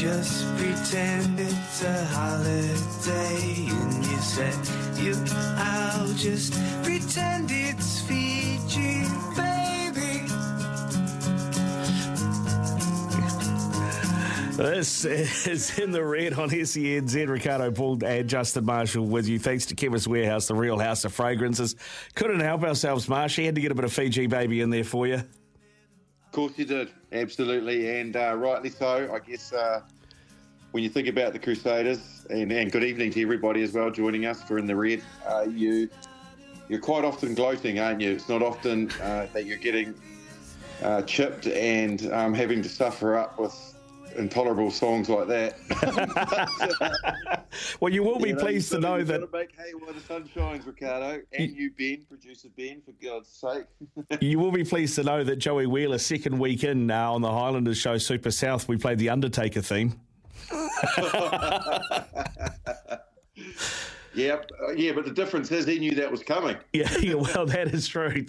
just pretend it's a holiday. And you said, you, I'll just pretend it's Fiji, baby. This is in the red on SENZ. Ricardo Paul and Justin Marshall with you. Thanks to Chemist Warehouse, the real house of fragrances. Couldn't help ourselves, Marshy. Had to get a bit of Fiji baby in there for you. Of course you did, absolutely, and uh, rightly so. I guess uh, when you think about the Crusaders, and, and good evening to everybody as well joining us for In the Red, uh, you you're quite often gloating, aren't you? It's not often uh, that you're getting uh, chipped and um, having to suffer up with intolerable songs like that. Well, you will be You know, pleased to know that make hay while the sun shines, Ricardo, and you, Ben, producer Ben, for God's sake. you will be pleased to know that Joey Wheeler, second week in now on the Highlanders show Super South, we played the Undertaker theme. Yep, uh, yeah, but the difference is he knew that was coming. Yeah, yeah well, that is true.